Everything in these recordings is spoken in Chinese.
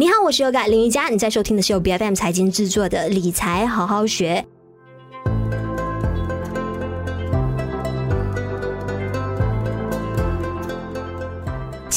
你好，我是 Yoga 林瑜伽，你在收听的是由 BFM 财经制作的理财好好学。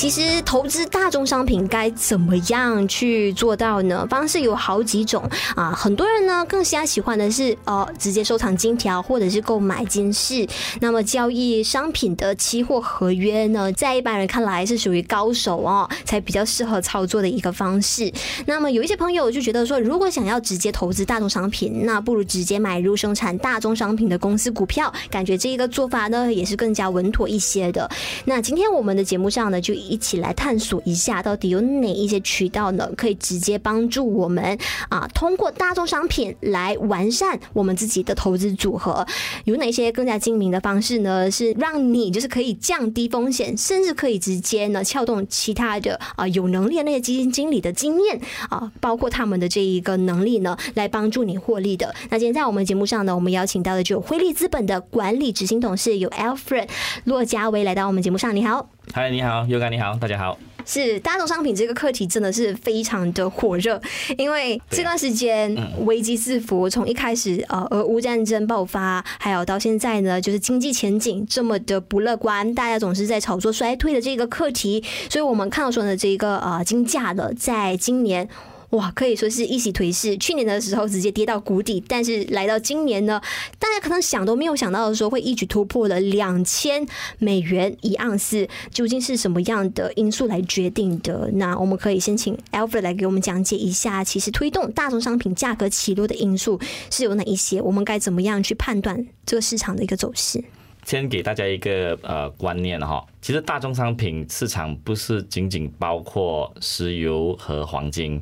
其实投资大宗商品该怎么样去做到呢？方式有好几种啊，很多人呢更加喜欢的是呃直接收藏金条或者是购买金饰。那么交易商品的期货合约呢，在一般人看来是属于高手哦，才比较适合操作的一个方式。那么有一些朋友就觉得说，如果想要直接投资大宗商品，那不如直接买入生产大宗商品的公司股票，感觉这一个做法呢也是更加稳妥一些的。那今天我们的节目上呢就。一起来探索一下，到底有哪一些渠道呢？可以直接帮助我们啊，通过大宗商品来完善我们自己的投资组合。有哪些更加精明的方式呢？是让你就是可以降低风险，甚至可以直接呢撬动其他的啊有能力的那些基金经理的经验啊，包括他们的这一个能力呢，来帮助你获利的。那今天在我们节目上呢，我们邀请到的就有辉利资本的管理执行董事有 Alfred 骆家威来到我们节目上。你好。嗨，你好，Yoga，你好，大家好。是大宗商品这个课题真的是非常的火热，因为这段时间危机四伏，从一开始呃俄乌战争爆发，还有到现在呢，就是经济前景这么的不乐观，大家总是在炒作衰退的这个课题，所以我们看到说呢，这个呃金价的在今年。哇，可以说是一起颓势。去年的时候直接跌到谷底，但是来到今年呢，大家可能想都没有想到的时候，会一举突破了两千美元一盎司。究竟是什么样的因素来决定的？那我们可以先请 Alfred 来给我们讲解一下，其实推动大宗商品价格起落的因素是有哪一些？我们该怎么样去判断这个市场的一个走势？先给大家一个呃观念哈，其实大宗商品市场不是仅仅包括石油和黄金。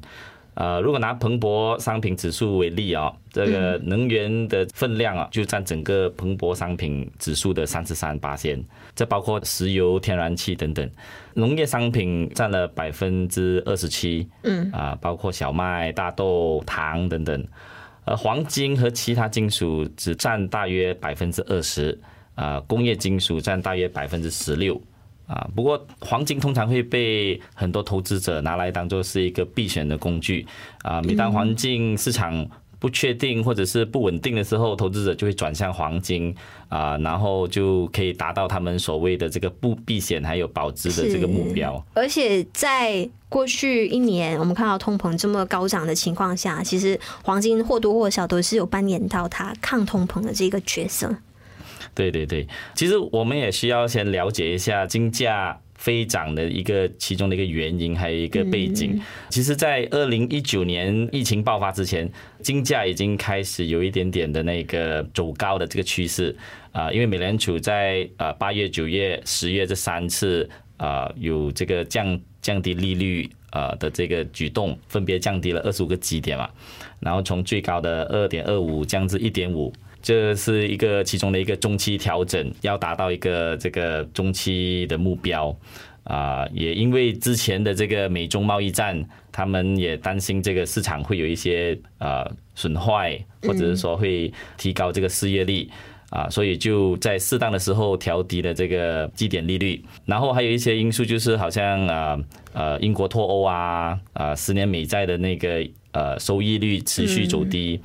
呃，如果拿彭博商品指数为例啊，这个能源的分量啊，就占整个彭博商品指数的三十三八仙，这包括石油、天然气等等。农业商品占了百分之二十七，嗯，啊，包括小麦、大豆、糖等等。而黄金和其他金属只占大约百分之二十，啊，工业金属占大约百分之十六。啊，不过黄金通常会被很多投资者拿来当做是一个避险的工具啊。每当黄金市场不确定或者是不稳定的时候，投资者就会转向黄金啊，然后就可以达到他们所谓的这个不避险还有保值的这个目标。而且在过去一年，我们看到通膨这么高涨的情况下，其实黄金或多或少都是有扮演到它抗通膨的这个角色。对对对，其实我们也需要先了解一下金价飞涨的一个其中的一个原因，还有一个背景。其实，在二零一九年疫情爆发之前，金价已经开始有一点点的那个走高的这个趋势啊，因为美联储在呃八月、九月、十月这三次啊有这个降降低利率呃的这个举动，分别降低了二十五个基点嘛，然后从最高的二点二五降至一点五。这是一个其中的一个中期调整，要达到一个这个中期的目标啊。也因为之前的这个美中贸易战，他们也担心这个市场会有一些呃损坏，或者是说会提高这个失业率啊，所以就在适当的时候调低了这个基点利率。然后还有一些因素就是好像啊呃英国脱欧啊啊十年美债的那个呃收益率持续走低。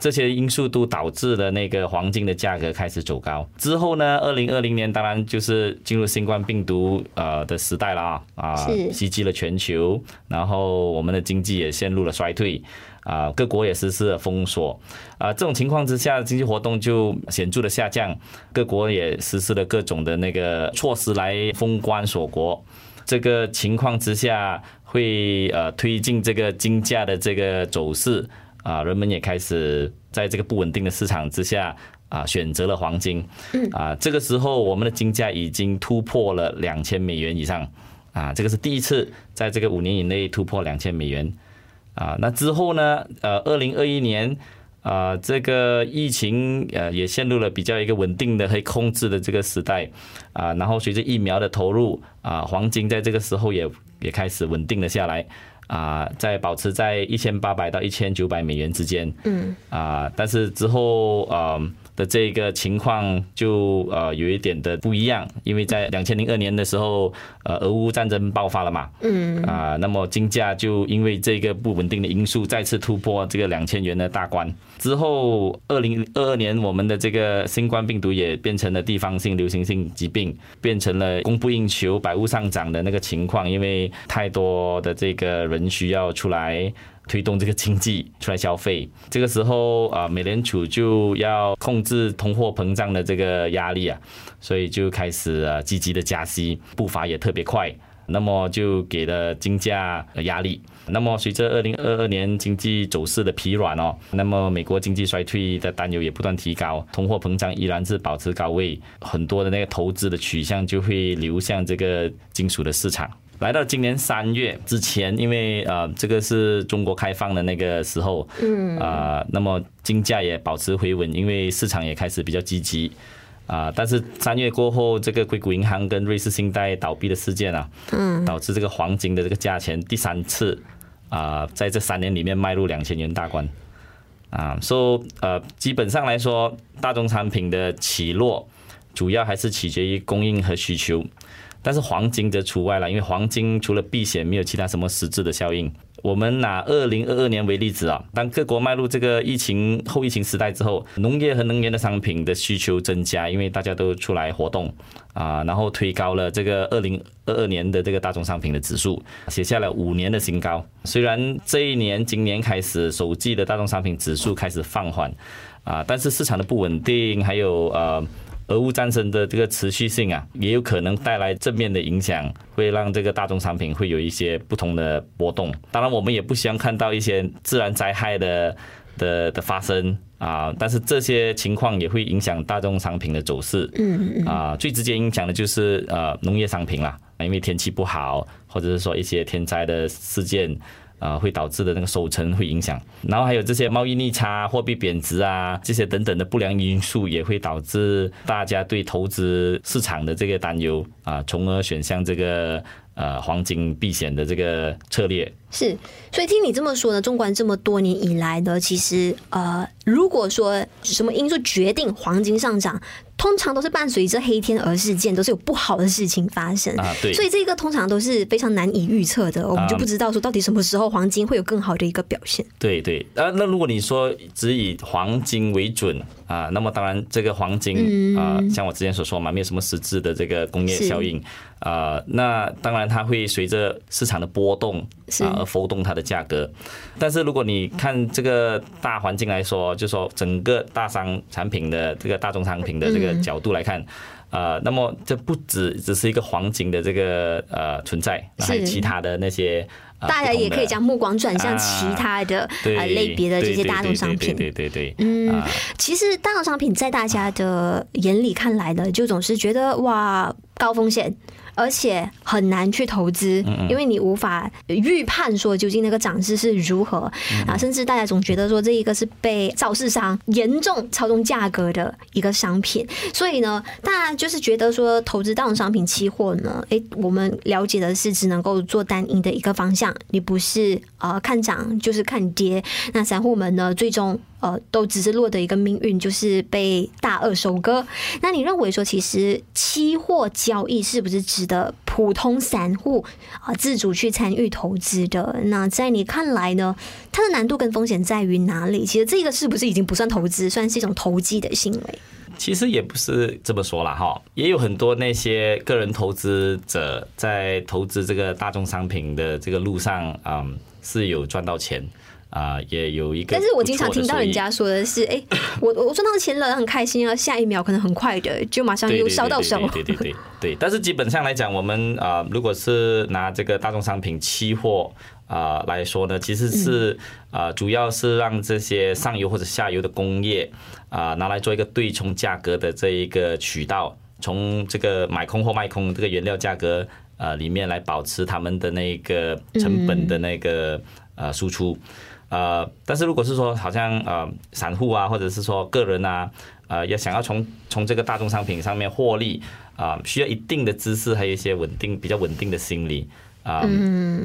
这些因素都导致了那个黄金的价格开始走高。之后呢，二零二零年当然就是进入新冠病毒呃的时代了啊啊，袭击了全球，然后我们的经济也陷入了衰退啊，各国也实施了封锁啊，这种情况之下，经济活动就显著的下降，各国也实施了各种的那个措施来封关锁国。这个情况之下，会呃推进这个金价的这个走势。啊，人们也开始在这个不稳定的市场之下啊，选择了黄金。啊，这个时候我们的金价已经突破了两千美元以上。啊，这个是第一次在这个五年以内突破两千美元。啊，那之后呢？呃，二零二一年啊，这个疫情呃也陷入了比较一个稳定的、可以控制的这个时代。啊，然后随着疫苗的投入，啊，黄金在这个时候也也开始稳定了下来。啊，在保持在一千八百到一千九百美元之间。嗯啊，但是之后呃的这个情况就呃有一点的不一样，因为在两千零二年的时候，呃，俄乌战争爆发了嘛。嗯啊，那么金价就因为这个不稳定的因素，再次突破这个两千元的大关。之后，二零二二年我们的这个新冠病毒也变成了地方性流行性疾病，变成了供不应求、百物上涨的那个情况，因为太多的这个人。人需要出来推动这个经济出来消费，这个时候啊，美联储就要控制通货膨胀的这个压力啊，所以就开始啊积极的加息，步伐也特别快，那么就给了金价压力。那么随着二零二二年经济走势的疲软哦，那么美国经济衰退的担忧也不断提高，通货膨胀依然是保持高位，很多的那个投资的取向就会流向这个金属的市场。来到今年三月之前，因为呃，这个是中国开放的那个时候，嗯，啊，那么金价也保持回稳，因为市场也开始比较积极，啊，但是三月过后，这个硅谷银行跟瑞士信贷倒闭的事件啊，嗯，导致这个黄金的这个价钱第三次啊，在这三年里面迈入两千元大关，啊，所以呃，基本上来说，大宗产品的起落主要还是取决于供应和需求。但是黄金则除外了，因为黄金除了避险，没有其他什么实质的效应。我们拿二零二二年为例子啊，当各国迈入这个疫情后疫情时代之后，农业和能源的商品的需求增加，因为大家都出来活动啊，然后推高了这个二零二二年的这个大宗商品的指数，写下了五年的新高。虽然这一年今年开始首季的大宗商品指数开始放缓啊，但是市场的不稳定还有呃。俄乌战争的这个持续性啊，也有可能带来正面的影响，会让这个大宗商品会有一些不同的波动。当然，我们也不希望看到一些自然灾害的的的发生啊，但是这些情况也会影响大宗商品的走势。嗯嗯啊，最直接影响的就是呃农业商品啦，因为天气不好，或者是说一些天灾的事件。啊，会导致的那个收成会影响，然后还有这些贸易逆差、货币贬值啊，这些等等的不良因素也会导致大家对投资市场的这个担忧啊，从而选项这个呃黄金避险的这个策略。是，所以听你这么说呢，纵观这么多年以来呢，其实呃，如果说什么因素决定黄金上涨？通常都是伴随着黑天鹅事件，都是有不好的事情发生啊。对，所以这个通常都是非常难以预测的，我们就不知道说到底什么时候黄金会有更好的一个表现。对对，啊，那如果你说只以黄金为准啊，那么当然这个黄金啊，像我之前所说嘛，没有什么实质的这个工业效应啊，那当然它会随着市场的波动啊而浮动它的价格。但是如果你看这个大环境来说，就说整个大商产品的这个大宗商品的这个。角度来看，呃，那么这不只只是一个黄金的这个呃存在，还有其他的那些，大家也可以将目光转向其他的呃类别的这些大宗商品。对对对，嗯，其实大宗商品在大家的眼里看来呢，就总是觉得哇，高风险。而且很难去投资，因为你无法预判说究竟那个涨势是如何啊，甚至大家总觉得说这一个是被造市商严重操纵价格的一个商品，所以呢，大家就是觉得说投资大宗商品期货呢，诶，我们了解的是只能够做单一的一个方向，你不是呃看涨就是看跌，那散户们呢最终。呃，都只是落得一个命运，就是被大鳄收割。那你认为说，其实期货交易是不是值得普通散户啊自主去参与投资的？那在你看来呢，它的难度跟风险在于哪里？其实这个是不是已经不算投资，算是一种投机的行为？其实也不是这么说啦哈，也有很多那些个人投资者在投资这个大宗商品的这个路上，嗯，是有赚到钱。啊，也有一个，但是我经常听到人家说的是，哎，我我赚到钱了，很开心啊，下一秒可能很快的就马上又烧到手。对对对对，对，对，但是基本上来讲，我们啊，如果是拿这个大宗商品期货啊来说呢，其实是啊，主要是让这些上游或者下游的工业啊拿来做一个对冲价格的这一个渠道，从这个买空或卖空这个原料价格啊里面来保持他们的那个成本的那个呃输出。呃，但是如果是说，好像呃，散户啊，或者是说个人啊，呃，要想要从从这个大宗商品上面获利啊，呃，需要一定的知识，还有一些稳定、比较稳定的心理啊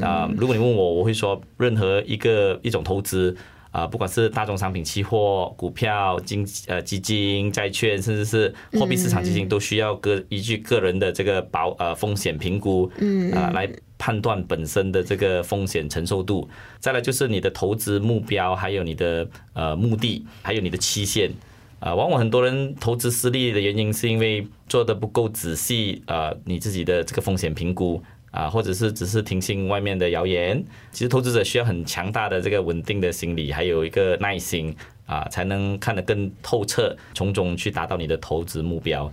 啊，如果你问我，我会说任何一个一种投资。啊，不管是大宗商品、期货、股票、金呃基金、债券，甚至是货币市场基金，都需要个依据个人的这个保呃风险评估，嗯啊来判断本身的这个风险承受度。再来就是你的投资目标，还有你的呃目的，还有你的期限。啊，往往很多人投资失利的原因，是因为做的不够仔细，呃，你自己的这个风险评估。啊，或者是只是听信外面的谣言，其实投资者需要很强大的这个稳定的心理，还有一个耐心啊，才能看得更透彻，从中去达到你的投资目标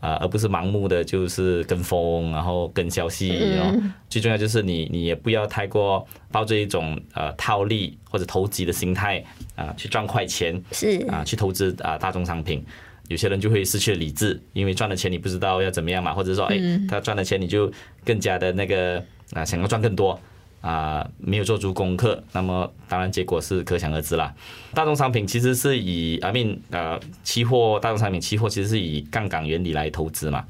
啊，而不是盲目的就是跟风，然后跟消息。然后最重要就是你，你也不要太过抱着一种呃套利或者投机的心态啊，去赚快钱是啊，去投资啊大宗商品。有些人就会失去了理智，因为赚了钱你不知道要怎么样嘛，或者说，哎，他赚了钱你就更加的那个啊，想要赚更多啊，没有做足功课，那么当然结果是可想而知啦。大宗商品其实是以，I mean，呃，期货大宗商品期货其实是以杠杆原理来投资嘛，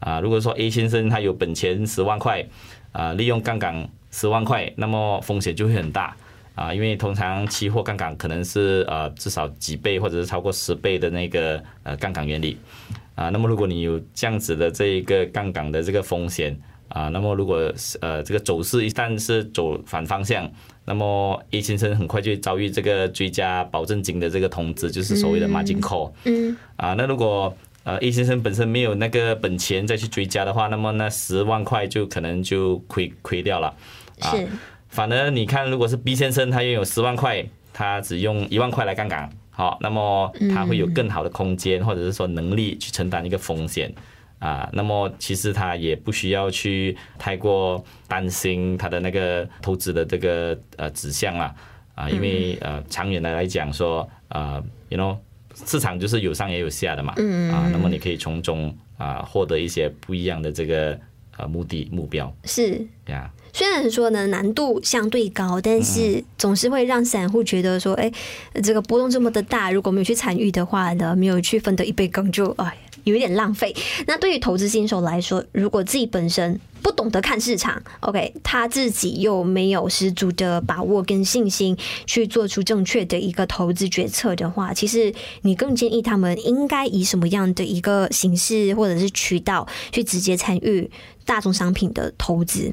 啊，如果说 A 先生他有本钱十万块，啊，利用杠杆十万块，那么风险就会很大。啊，因为通常期货杠杆可能是呃至少几倍或者是超过十倍的那个呃杠杆原理啊。那么如果你有这样子的这一个杠杆的这个风险啊，那么如果呃这个走势一旦是走反方向，那么 A 先生很快就遭遇这个追加保证金的这个通知，就是所谓的 margin call。嗯。啊，那如果呃 A 先生本身没有那个本钱再去追加的话，那么那十万块就可能就亏亏掉了。是。反而你看，如果是 B 先生，他拥有十万块，他只用一万块来杠杆，好，那么他会有更好的空间，或者是说能力去承担一个风险啊。那么其实他也不需要去太过担心他的那个投资的这个呃指向啦啊，因为呃长远的来讲说呃，you know 市场就是有上也有下的嘛，啊，那么你可以从中啊获得一些不一样的这个呃目的目标是呀。虽然说呢难度相对高，但是总是会让散户觉得说，哎，这个波动这么的大，如果没有去参与的话呢，没有去分得一杯羹，就哎有一点浪费。那对于投资新手来说，如果自己本身不懂得看市场，OK，他自己又没有十足的把握跟信心去做出正确的一个投资决策的话，其实你更建议他们应该以什么样的一个形式或者是渠道去直接参与大宗商品的投资？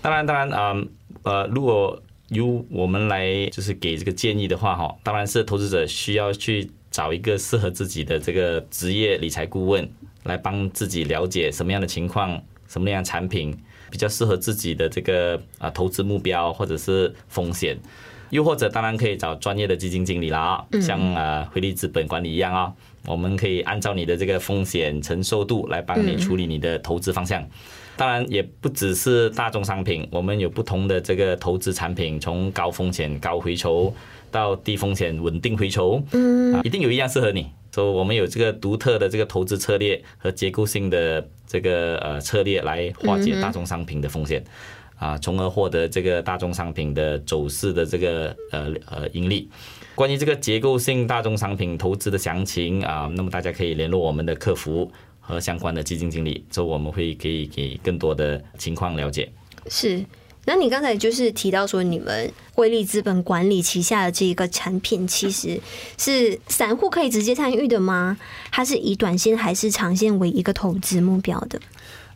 当然，当然，嗯，呃，如果由我们来就是给这个建议的话，哈，当然是投资者需要去找一个适合自己的这个职业理财顾问，来帮自己了解什么样的情况、什么样的产品比较适合自己的这个啊投资目标或者是风险，又或者当然可以找专业的基金经理啦，像啊辉立资本管理一样啊，我们可以按照你的这个风险承受度来帮你处理你的投资方向。当然也不只是大宗商品，我们有不同的这个投资产品，从高风险高回酬到低风险稳定回酬，嗯，一定有一样适合你。所以我们有这个独特的这个投资策略和结构性的这个呃策略来化解大宗商品的风险，啊，从而获得这个大宗商品的走势的这个呃呃盈利。关于这个结构性大宗商品投资的详情啊，那么大家可以联络我们的客服。和相关的基金经理，所以我们会可以给更多的情况了解。是，那你刚才就是提到说，你们汇利资本管理旗下的这一个产品，其实是散户可以直接参与的吗？它是以短线还是长线为一个投资目标的？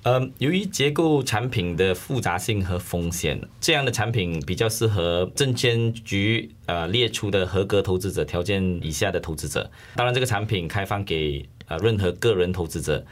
呃，由于结构产品的复杂性和风险，这样的产品比较适合证监局呃列出的合格投资者条件以下的投资者。当然，这个产品开放给。啊，任何个人投资者，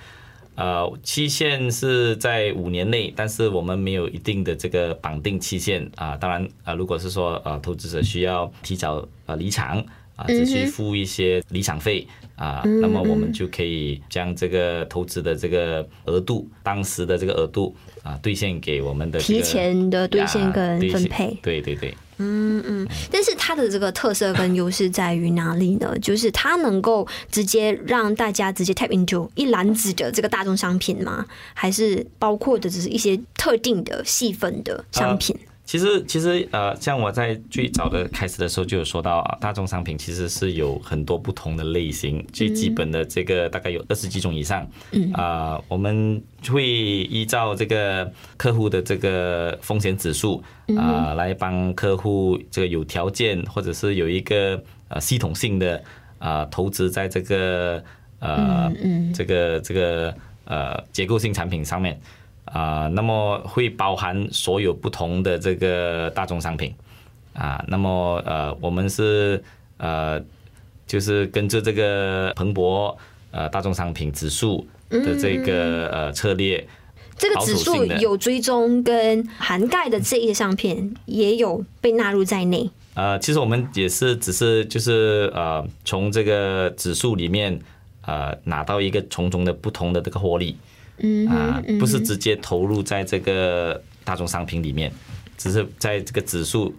呃，期限是在五年内，但是我们没有一定的这个绑定期限啊。当然啊，如果是说呃，投资者需要提早呃离场啊，只需付一些离场费啊，那么我们就可以将这个投资的这个额度，当时的这个额度啊，兑现给我们的提前的兑现跟分配。对对对。嗯嗯，但是它的这个特色跟优势在于哪里呢？就是它能够直接让大家直接 tap into 一篮子的这个大众商品吗？还是包括的只是一些特定的细分的商品？其实，其实，呃，像我在最早的开始的时候就有说到啊，大众商品其实是有很多不同的类型，最基本的这个大概有二十几种以上。嗯。啊，我们会依照这个客户的这个风险指数啊，来帮客户这个有条件或者是有一个呃系统性的啊投资在这个呃这个这个呃结构性产品上面。啊，那么会包含所有不同的这个大宗商品，啊，那么呃，我们是呃，就是跟着这个彭博呃大宗商品指数的这个呃策略，这个指数有追踪跟涵盖的这一些商品也有被纳入在内。呃，其实我们也是只是就是呃，从这个指数里面呃拿到一个从中的不同的这个获利。嗯啊，不是直接投入在这个大宗商品里面，只是在这个指数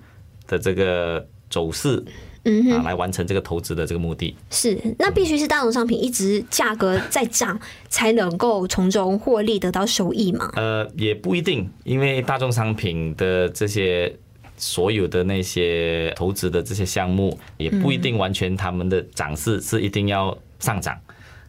的这个走势，嗯啊，来完成这个投资的这个目的。是，那必须是大宗商品一直价格在涨，才能够从中获利得到收益嘛？呃，也不一定，因为大宗商品的这些所有的那些投资的这些项目，也不一定完全他们的涨势是一定要上涨。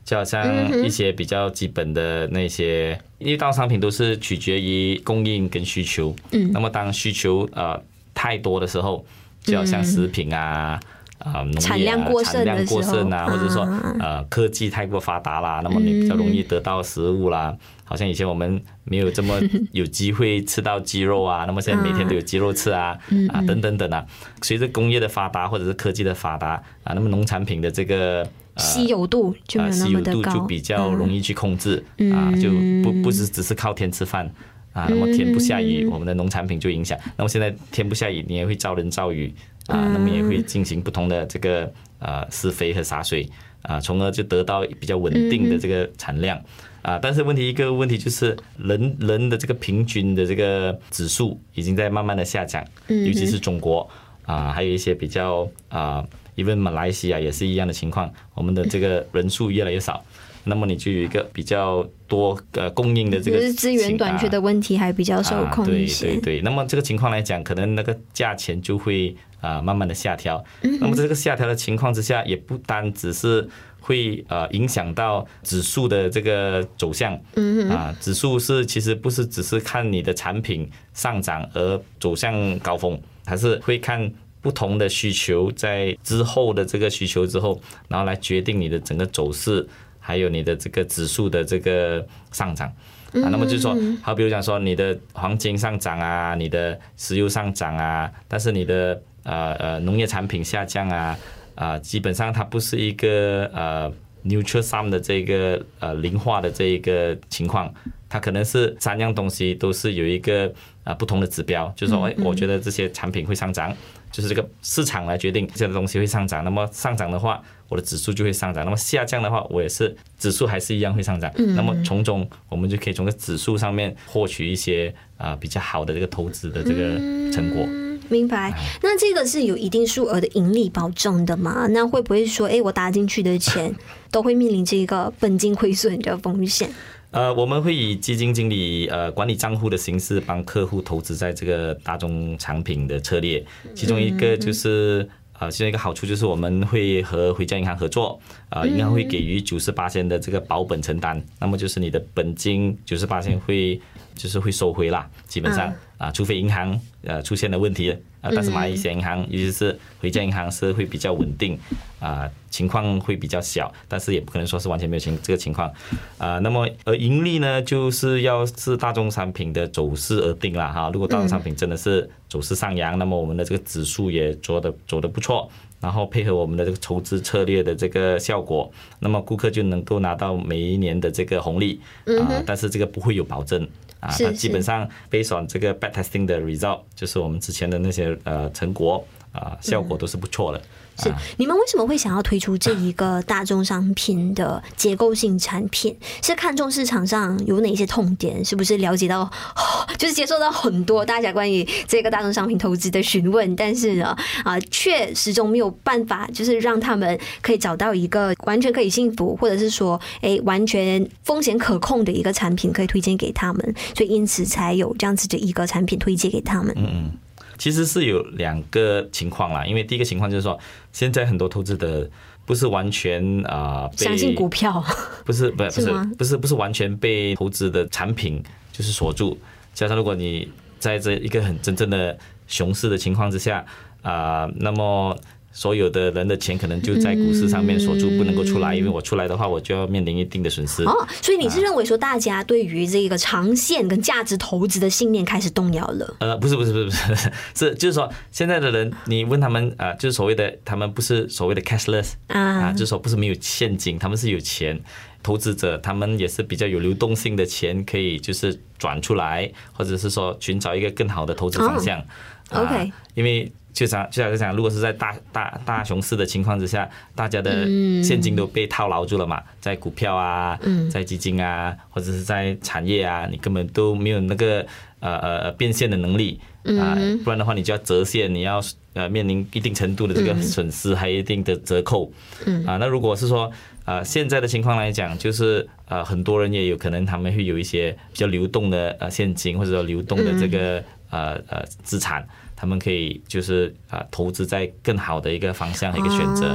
就好像一些比较基本的那些，因为当商品都是取决于供应跟需求。嗯。那么当需求呃太多的时候，就好像食品啊、啊农业啊产量过剩啊，或者说呃科技太过发达啦，那么你比较容易得到食物啦。好像以前我们没有这么有机会吃到鸡肉啊，那么现在每天都有鸡肉吃啊，啊等等等啊。随着工业的发达或者是科技的发达啊，那么农产品的这个。稀有度就没有那么的高，稀有度就比较容易去控制啊，就不不是只是靠天吃饭啊。那么天不下雨，我们的农产品就影响。那么现在天不下雨，你也会遭人遭雨啊，那么也会进行不同的这个呃施肥和洒水啊，从而就得到比较稳定的这个产量啊。但是问题一个问题就是人人的这个平均的这个指数已经在慢慢的下降，尤其是中国啊，还有一些比较啊。因为马来西亚也是一样的情况，我们的这个人数越来越少，那么你就有一个比较多呃供应的这个资源短缺的问题还比较受控。对对对，那么这个情况来讲，可能那个价钱就会啊慢慢的下调。那么这个下调的情况之下，也不单只是会呃影响到指数的这个走向。嗯啊，指数是其实不是只是看你的产品上涨而走向高峰，还是会看。不同的需求在之后的这个需求之后，然后来决定你的整个走势，还有你的这个指数的这个上涨啊。那么就是说，好，比如讲说你的黄金上涨啊，你的石油上涨啊，但是你的呃呃农业产品下降啊啊，基本上它不是一个呃 neutral sum 的这个呃零化的这一个情况，它可能是三样东西都是有一个啊不同的指标，就是说，哎，我觉得这些产品会上涨。就是这个市场来决定这个东西会上涨，那么上涨的话，我的指数就会上涨；那么下降的话，我也是指数还是一样会上涨。那么从中我们就可以从这个指数上面获取一些啊比较好的这个投资的这个成果。明白？那这个是有一定数额的盈利保证的吗？那会不会说，哎，我打进去的钱 都会面临这个本金亏损的风险？呃，我们会以基金经理呃管理账户的形式帮客户投资在这个大宗产品的策略，其中一个就是呃，其中一个好处就是我们会和回家银行合作，啊，银行会给予九十八千的这个保本承担，那么就是你的本金九十八千会就是会收回啦，基本上。啊，除非银行呃出现了问题啊。但是马来西亚银行，尤其是回家银行是会比较稳定，啊，情况会比较小，但是也不可能说是完全没有情这个情况，啊，那么而盈利呢，就是要是大宗商品的走势而定了哈。如果大宗商品真的是走势上扬，那么我们的这个指数也做的走的不错，然后配合我们的这个筹资策略的这个效果，那么顾客就能够拿到每一年的这个红利，啊，但是这个不会有保证。啊，它基本上 based on 这个 backtesting 的 result，就是我们之前的那些呃成果啊，效果都是不错的。是，你们为什么会想要推出这一个大众商品的结构性产品？是看中市场上有哪些痛点？是不是了解到，就是接受到很多大家关于这个大众商品投资的询问，但是呢，啊，却始终没有办法，就是让他们可以找到一个完全可以幸福，或者是说，哎，完全风险可控的一个产品可以推荐给他们，所以因此才有这样子的一个产品推荐给他们。嗯嗯。其实是有两个情况啦，因为第一个情况就是说，现在很多投资的不是完全啊，被相信股票，不是 不是不是不是完全被投资的产品就是锁住，加上如果你在这一个很真正的熊市的情况之下啊，那么。所有的人的钱可能就在股市上面锁住，不能够出来，因为我出来的话，我就要面临一定的损失。哦，所以你是认为说，大家对于这个长线跟价值投资的信念开始动摇了？呃，不是，不是，不是，不是，是就是说，现在的人，你问他们啊，就是所谓的，他们不是所谓的 cashless 啊，就是说不是没有现金，他们是有钱。投资者他们也是比较有流动性的钱，可以就是转出来，或者是说寻找一个更好的投资方向。OK，因为。就像就像讲，如果是在大大大熊市的情况之下，大家的现金都被套牢住了嘛，在股票啊，在基金啊，或者是在产业啊，你根本都没有那个呃呃变现的能力啊，不然的话你就要折现，你要呃面临一定程度的这个损失，还有一定的折扣。啊，那如果是说呃现在的情况来讲，就是呃很多人也有可能他们会有一些比较流动的呃现金，或者说流动的这个呃呃资产。他们可以就是啊，投资在更好的一个方向和一个选择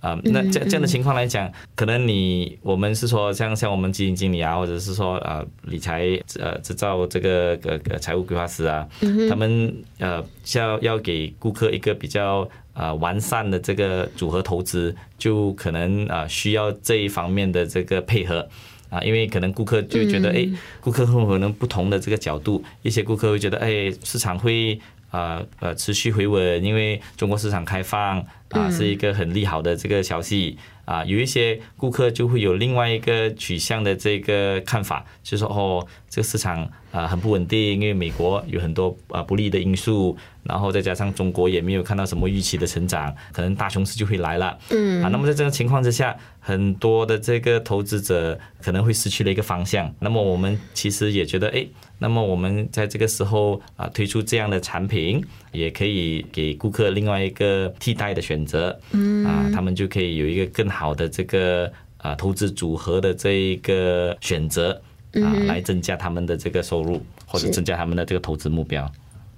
啊。那这这样的情况来讲，可能你我们是说像像我们基金经理啊，或者是说啊理财呃制造这个呃财务规划师啊，他们呃要要给顾客一个比较啊完善的这个组合投资，就可能啊需要这一方面的这个配合啊，因为可能顾客就觉得哎，顾客会可能不同的这个角度，一些顾客会觉得哎，市场会。啊呃，持续回稳，因为中国市场开放啊，是一个很利好的这个消息啊。有一些顾客就会有另外一个取向的这个看法，就是说哦，这个市场啊很不稳定，因为美国有很多啊不利的因素，然后再加上中国也没有看到什么预期的成长，可能大熊市就会来了。嗯啊，那么在这个情况之下，很多的这个投资者可能会失去了一个方向。那么我们其实也觉得，哎。那么我们在这个时候啊推出这样的产品，也可以给顾客另外一个替代的选择，嗯啊，他们就可以有一个更好的这个啊投资组合的这一个选择啊，来增加他们的这个收入或者增加他们的这个投资目标。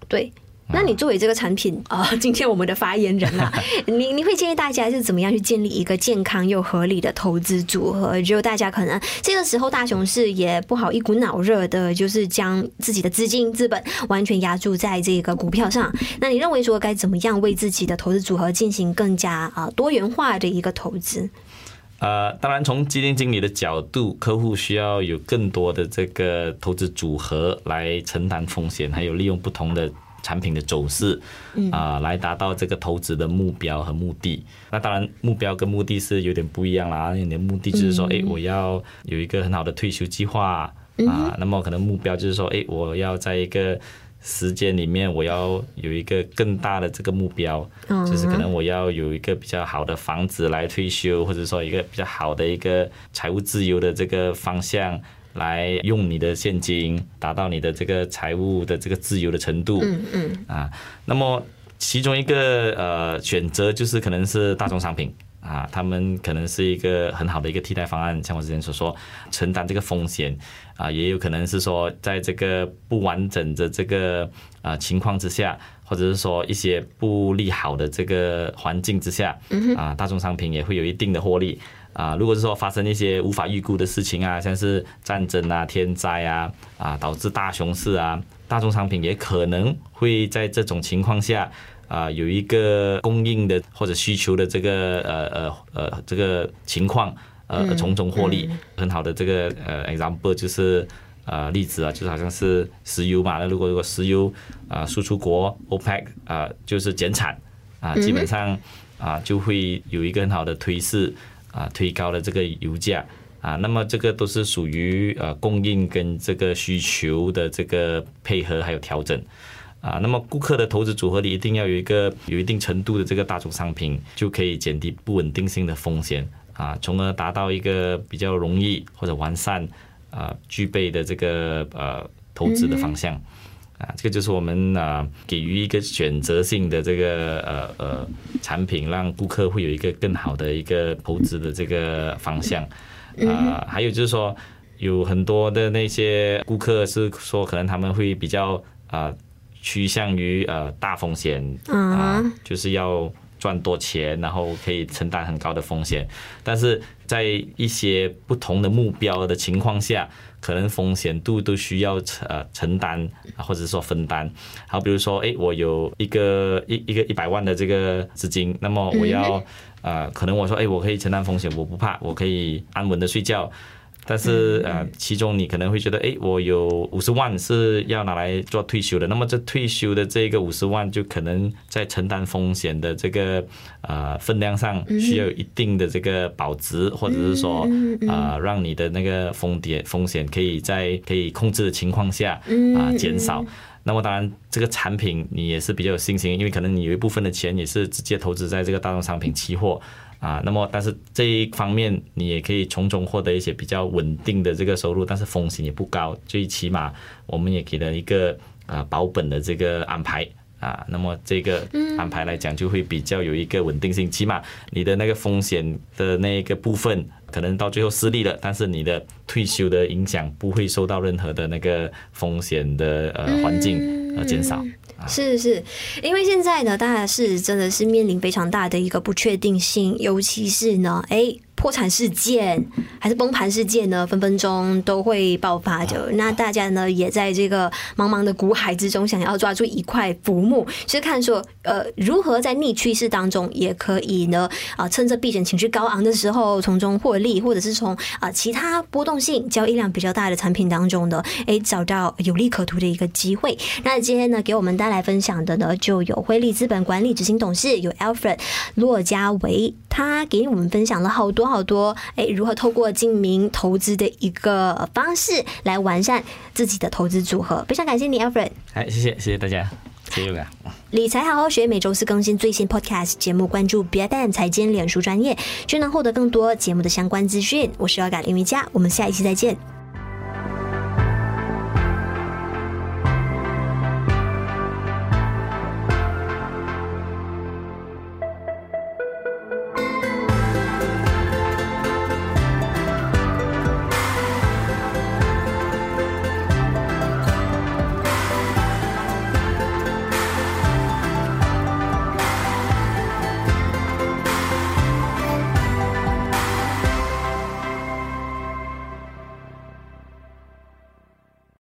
对。那你作为这个产品啊，今天我们的发言人啊，你你会建议大家是怎么样去建立一个健康又合理的投资组合？就大家可能这个时候大熊市也不好一股脑热的，就是将自己的资金资本完全压注在这个股票上。那你认为说该怎么样为自己的投资组合进行更加啊多元化的一个投资？呃，当然从基金经理的角度，客户需要有更多的这个投资组合来承担风险，还有利用不同的。产品的走势啊，来达到这个投资的目标和目的。那当然，目标跟目的是有点不一样啦。你的目的就是说，哎，我要有一个很好的退休计划啊。那么可能目标就是说，哎，我要在一个时间里面，我要有一个更大的这个目标，就是可能我要有一个比较好的房子来退休，或者说一个比较好的一个财务自由的这个方向。来用你的现金达到你的这个财务的这个自由的程度，嗯嗯。啊，那么其中一个呃选择就是可能是大宗商品。啊，他们可能是一个很好的一个替代方案，像我之前所说，承担这个风险。啊，也有可能是说在这个不完整的这个啊情况之下，或者是说一些不利好的这个环境之下，啊，大众商品也会有一定的获利。啊，如果是说发生一些无法预估的事情啊，像是战争啊、天灾啊，啊，导致大熊市啊，大宗商品也可能会在这种情况下啊，有一个供应的或者需求的这个呃呃呃这个情况，呃从中获利。很好的这个呃 example 就是呃例子啊，就是好像是石油嘛，那如果如果石油啊输出国 OPEC 啊就是减产啊，基本上啊就会有一个很好的推势。啊，推高了这个油价啊，那么这个都是属于呃供应跟这个需求的这个配合还有调整啊。那么顾客的投资组合里一定要有一个有一定程度的这个大宗商品，就可以减低不稳定性的风险啊，从而达到一个比较容易或者完善啊具备的这个呃投资的方向。啊，这个就是我们啊给予一个选择性的这个呃呃产品，让顾客会有一个更好的一个投资的这个方向。啊，还有就是说，有很多的那些顾客是说，可能他们会比较啊趋向于呃大风险啊，就是要赚多钱，然后可以承担很高的风险。但是在一些不同的目标的情况下，可能风险度都需要呃承担，或者说分担。好，比如说，哎，我有一个一一个一百万的这个资金，那么我要呃，可能我说，哎，我可以承担风险，我不怕，我可以安稳的睡觉。但是呃，其中你可能会觉得，哎，我有五十万是要拿来做退休的，那么这退休的这个五十万就可能在承担风险的这个呃分量上需要有一定的这个保值，或者是说啊，让你的那个风险风险可以在可以控制的情况下啊减少。那么当然，这个产品你也是比较有信心，因为可能你有一部分的钱也是直接投资在这个大宗商品期货。啊，那么但是这一方面你也可以从中获得一些比较稳定的这个收入，但是风险也不高，最起码我们也给了一个啊保本的这个安排啊，那么这个安排来讲就会比较有一个稳定性，起码你的那个风险的那个部分可能到最后失利了，但是你的退休的影响不会受到任何的那个风险的呃环境而减少。是是，因为现在呢，大家是真的是面临非常大的一个不确定性，尤其是呢，哎。破产事件还是崩盘事件呢？分分钟都会爆发的。那大家呢，也在这个茫茫的股海之中，想要抓住一块浮木，是看说，呃，如何在逆趋势当中，也可以呢，啊，趁着避险情绪高昂的时候，从中获利，或者是从啊其他波动性、交易量比较大的产品当中呢，诶，找到有利可图的一个机会。那今天呢，给我们带来分享的呢，就有辉利资本管理执行董事有 Alfred 骆家维，他给我们分享了好多。好多哎，如何透过精明投资的一个方式来完善自己的投资组合？非常感谢你，Alfred。哎，谢谢谢谢大家，谢谢。理财好好学，每周四更新最新 Podcast 节目，关注 BFM 财经脸书专业，就能获得更多节目的相关资讯。我是要改林瑜伽，我们下一期再见。